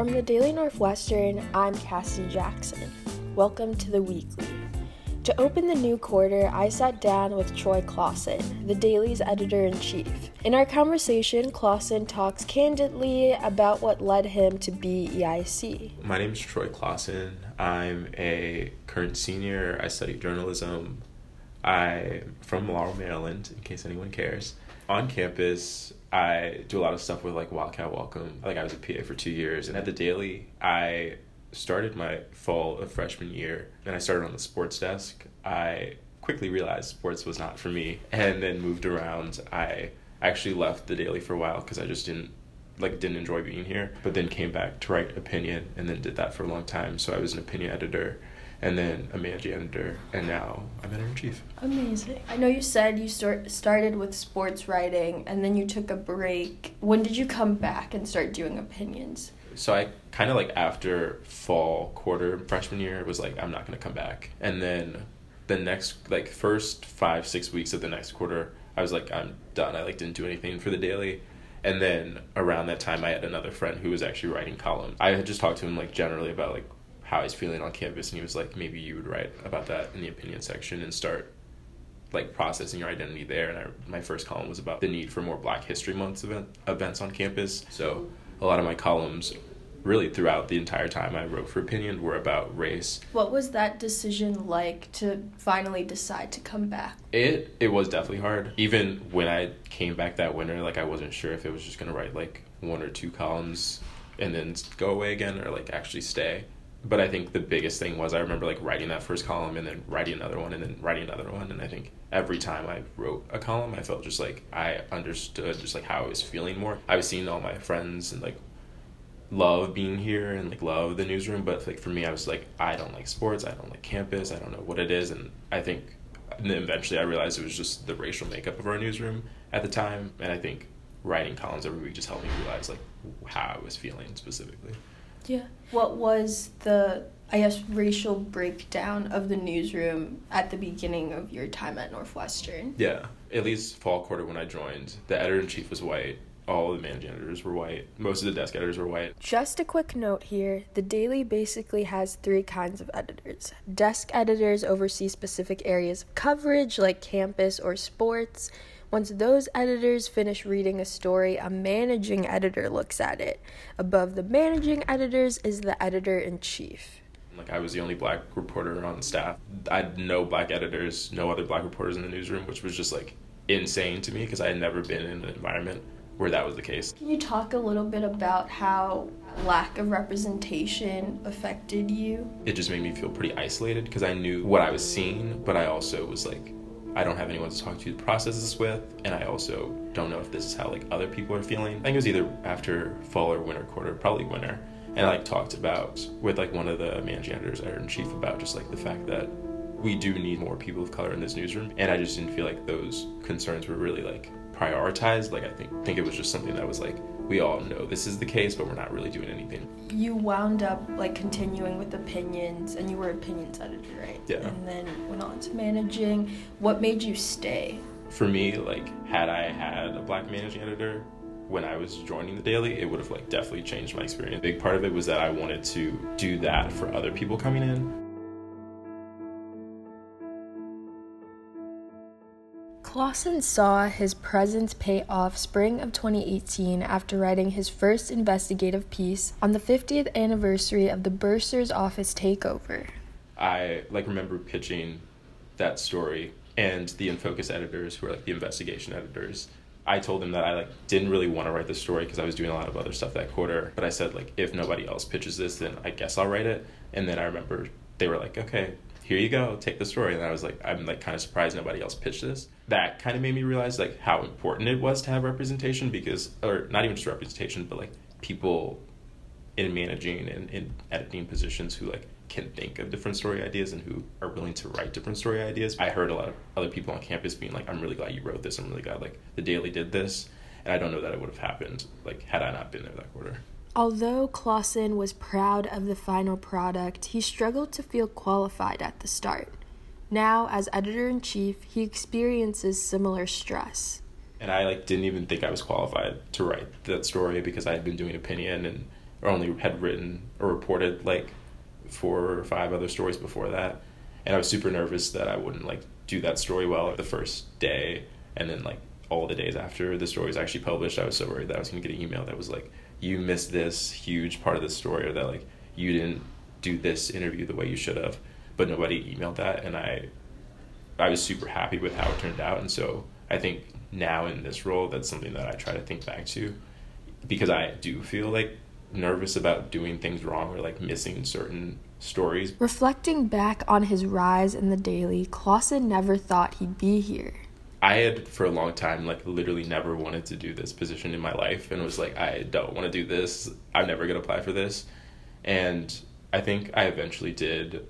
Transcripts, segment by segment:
From the Daily Northwestern, I'm Cassie Jackson. Welcome to the weekly. To open the new quarter, I sat down with Troy Closson, the Daily's editor in chief. In our conversation, Closson talks candidly about what led him to BEIC. My name is Troy Closson. I'm a current senior. I study journalism. I'm from Laurel, Maryland, in case anyone cares. On campus, I do a lot of stuff with like Wildcat Welcome. Like I was a PA for two years, and at the Daily, I started my fall of freshman year, and I started on the sports desk. I quickly realized sports was not for me, and then moved around. I actually left the Daily for a while because I just didn't like didn't enjoy being here. But then came back to write opinion, and then did that for a long time. So I was an opinion editor and then a managing editor, and now I'm editor in chief. Amazing. I know you said you start, started with sports writing and then you took a break. When did you come back and start doing opinions? So I kind of like after fall quarter freshman year was like I'm not gonna come back, and then the next like first five six weeks of the next quarter I was like I'm done. I like didn't do anything for the daily. And then around that time, I had another friend who was actually writing columns. I had just talked to him like generally about like how he's feeling on campus, and he was like, maybe you would write about that in the opinion section and start like processing your identity there. And I, my first column was about the need for more Black History Month event, events on campus. So a lot of my columns, really throughout the entire time I wrote for Opinion, were about race. What was that decision like to finally decide to come back? It it was definitely hard. Even when I came back that winter, like I wasn't sure if it was just gonna write like one or two columns and then go away again or like actually stay but I think the biggest thing was I remember like writing that first column and then writing another one and then writing another one. And I think every time I wrote a column I felt just like I understood just like how I was feeling more. I was seeing all my friends and like love being here and like love the newsroom. But like for me I was like I don't like sports, I don't like campus, I don't know what it is. And I think and then eventually I realized it was just the racial makeup of our newsroom at the time. And I think writing columns every week just helped me realize like how I was feeling specifically. Yeah. What was the, I guess, racial breakdown of the newsroom at the beginning of your time at Northwestern? Yeah. At least fall quarter when I joined, the editor in chief was white. All the managing editors were white. Most of the desk editors were white. Just a quick note here the Daily basically has three kinds of editors. Desk editors oversee specific areas of coverage like campus or sports. Once those editors finish reading a story, a managing editor looks at it. Above the managing editors is the editor in chief. Like I was the only black reporter on staff. I had no black editors, no other black reporters in the newsroom, which was just like insane to me because I had never been in an environment where that was the case. Can you talk a little bit about how lack of representation affected you? It just made me feel pretty isolated because I knew what I was seeing, but I also was like I don't have anyone to talk to process this with, and I also don't know if this is how like other people are feeling. I think it was either after fall or winter quarter, probably winter, and I like talked about with like one of the managing editors, editor in chief, about just like the fact that we do need more people of color in this newsroom, and I just didn't feel like those concerns were really like prioritized. Like I think think it was just something that was like we all know this is the case, but we're not really doing anything. You wound up like continuing with opinions, and you were opinions editor, right? Yeah. And then went on to managing. What made you stay? For me, like had I had a black managing editor when I was joining the daily, it would have like definitely changed my experience. A big part of it was that I wanted to do that for other people coming in. Closson saw his presence pay off spring of 2018 after writing his first investigative piece on the 50th anniversary of the bursar's office takeover. I like remember pitching that story and the InFocus editors who are like the investigation editors. I told them that I like didn't really want to write the story because I was doing a lot of other stuff that quarter, but I said like if nobody else pitches this then I guess I'll write it. And then I remember they were like, "Okay, here you go, take the story. And I was like, I'm like kind of surprised nobody else pitched this. That kind of made me realize like how important it was to have representation because, or not even just representation, but like people in managing and in editing positions who like can think of different story ideas and who are willing to write different story ideas. I heard a lot of other people on campus being like, I'm really glad you wrote this. I'm really glad like the Daily did this. And I don't know that it would have happened like had I not been there that quarter. Although Closson was proud of the final product, he struggled to feel qualified at the start. Now, as editor in chief, he experiences similar stress. And I like didn't even think I was qualified to write that story because I had been doing opinion and only had written or reported like four or five other stories before that. And I was super nervous that I wouldn't like do that story well the first day and then like all the days after the story was actually published, I was so worried that I was gonna get an email that was like, You missed this huge part of the story or that like you didn't do this interview the way you should have. But nobody emailed that and I I was super happy with how it turned out and so I think now in this role that's something that I try to think back to because I do feel like nervous about doing things wrong or like missing certain stories. Reflecting back on his rise in the daily, Closson never thought he'd be here. I had for a long time like literally never wanted to do this position in my life and was like I don't want to do this. I'm never going to apply for this. And I think I eventually did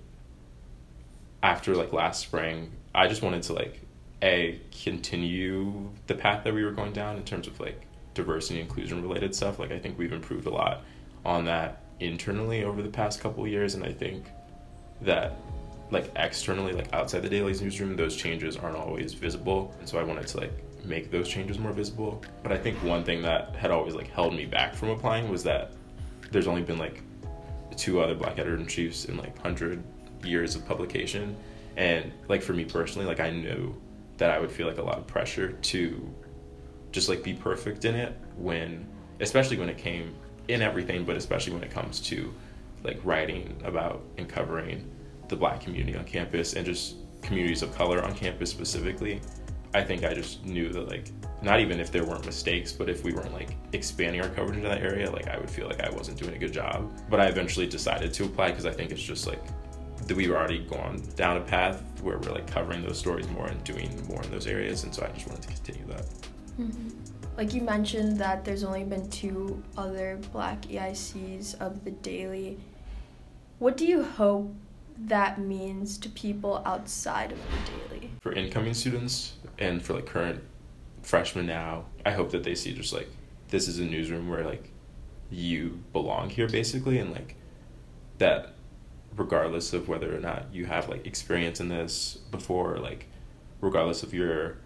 after like last spring. I just wanted to like a continue the path that we were going down in terms of like diversity inclusion related stuff. Like I think we've improved a lot on that internally over the past couple years and I think that like externally like outside the daily's newsroom those changes aren't always visible and so I wanted to like make those changes more visible. But I think one thing that had always like held me back from applying was that there's only been like two other black editor in chiefs in like 100 years of publication and like for me personally like I knew that I would feel like a lot of pressure to just like be perfect in it when especially when it came in everything but especially when it comes to like writing about and covering the black community on campus and just communities of color on campus specifically i think i just knew that like not even if there weren't mistakes but if we weren't like expanding our coverage into that area like i would feel like i wasn't doing a good job but i eventually decided to apply because i think it's just like that we've already gone down a path where we're like covering those stories more and doing more in those areas and so i just wanted to continue that Mm-hmm. Like you mentioned that there's only been two other black EICs of the daily. What do you hope that means to people outside of the daily? For incoming students and for like current freshmen now, I hope that they see just like this is a newsroom where like you belong here basically and like that regardless of whether or not you have like experience in this before like regardless of your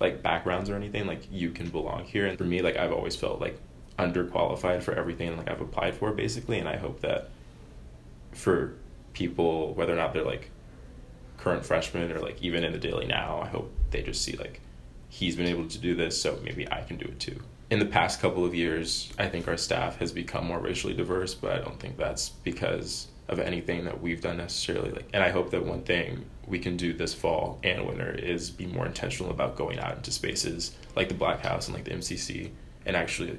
like backgrounds or anything like you can belong here and for me like i've always felt like underqualified for everything like i've applied for basically and i hope that for people whether or not they're like current freshmen or like even in the daily now i hope they just see like he's been able to do this so maybe i can do it too. In the past couple of years i think our staff has become more racially diverse but i don't think that's because of anything that we've done necessarily. Like and i hope that one thing we can do this fall and winter is be more intentional about going out into spaces like the black house and like the mcc and actually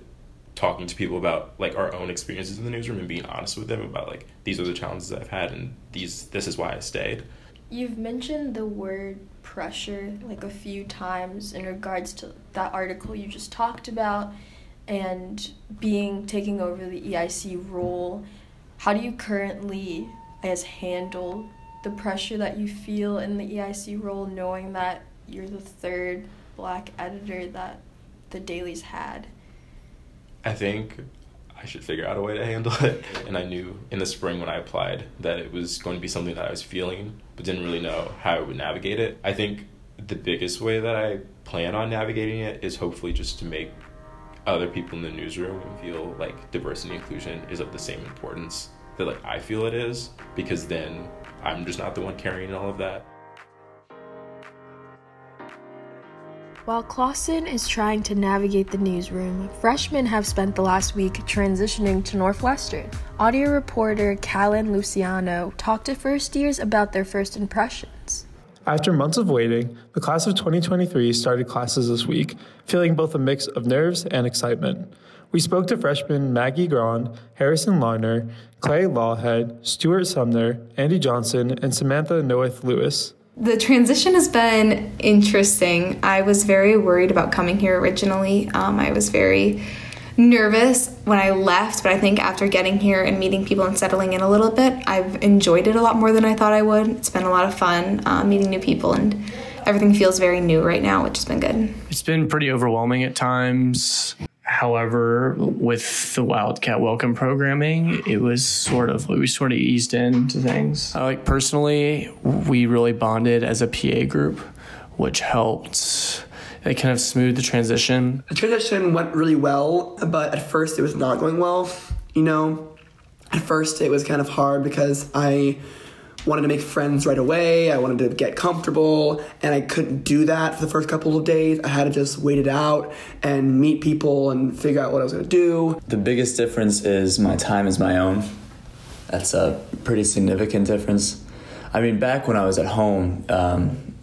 talking to people about like our own experiences in the newsroom and being honest with them about like these are the challenges i've had and these this is why i stayed you've mentioned the word pressure like a few times in regards to that article you just talked about and being taking over the eic role how do you currently, I guess, handle the pressure that you feel in the EIC role, knowing that you're the third black editor that the dailies had? I think I should figure out a way to handle it. And I knew in the spring when I applied that it was going to be something that I was feeling, but didn't really know how I would navigate it. I think the biggest way that I plan on navigating it is hopefully just to make other people in the newsroom feel like diversity and inclusion is of the same importance that like I feel it is because then I'm just not the one carrying all of that. While Closson is trying to navigate the newsroom, freshmen have spent the last week transitioning to Northwestern. Audio reporter Callan Luciano talked to first years about their first impressions. After months of waiting, the class of 2023 started classes this week, feeling both a mix of nerves and excitement. We spoke to freshmen Maggie Grand, Harrison Larner, Clay Lawhead, Stuart Sumner, Andy Johnson, and Samantha Noeth Lewis. The transition has been interesting. I was very worried about coming here originally. Um, I was very nervous when I left, but I think after getting here and meeting people and settling in a little bit, I've enjoyed it a lot more than I thought I would. It's been a lot of fun uh, meeting new people, and everything feels very new right now, which has been good. It's been pretty overwhelming at times. However, with the Wildcat Welcome programming, it was sort of we sort of eased into things. Uh, like personally, we really bonded as a PA group, which helped it kind of smoothed the transition. The transition went really well, but at first it was not going well. You know, at first it was kind of hard because I wanted to make friends right away. I wanted to get comfortable, and I couldn't do that for the first couple of days. I had to just wait it out and meet people and figure out what I was going to do. The biggest difference is my time is my own. That's a pretty significant difference. I mean, back when I was at home, um,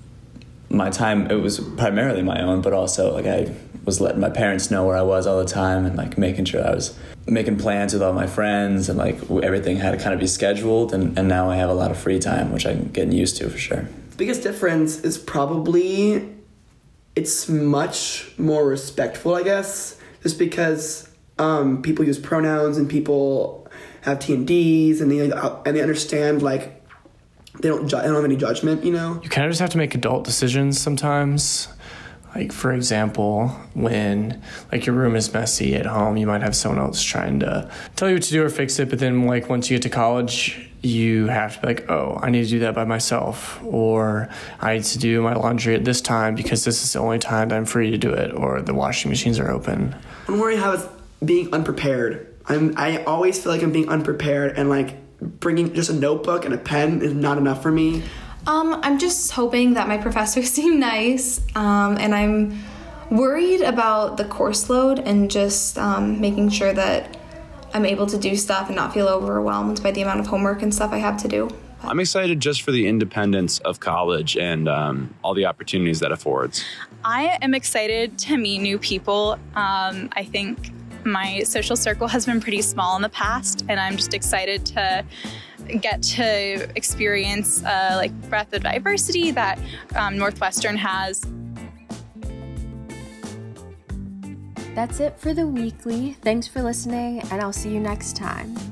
my time it was primarily my own, but also like I was letting my parents know where I was all the time and like making sure I was making plans with all my friends and like everything had to kind of be scheduled and, and now I have a lot of free time, which I'm getting used to for sure. The biggest difference is probably it's much more respectful, I guess, just because um, people use pronouns and people have T and D's and they and they understand like they don't ju- they don't have any judgment, you know. You kind of just have to make adult decisions sometimes. Like for example, when like your room is messy at home, you might have someone else trying to tell you what to do or fix it, but then like once you get to college, you have to be like, "Oh, I need to do that by myself," or "I need to do my laundry at this time because this is the only time that I'm free to do it," or the washing machines are open. I'm worried have is being unprepared. I'm I always feel like I'm being unprepared and like bringing just a notebook and a pen is not enough for me. Um, I'm just hoping that my professors seem nice, um, and I'm worried about the course load and just um, making sure that I'm able to do stuff and not feel overwhelmed by the amount of homework and stuff I have to do. I'm excited just for the independence of college and um, all the opportunities that affords. I am excited to meet new people. Um, I think my social circle has been pretty small in the past, and I'm just excited to get to experience uh, like breadth of diversity that um, Northwestern has. That's it for the weekly. Thanks for listening, and I'll see you next time.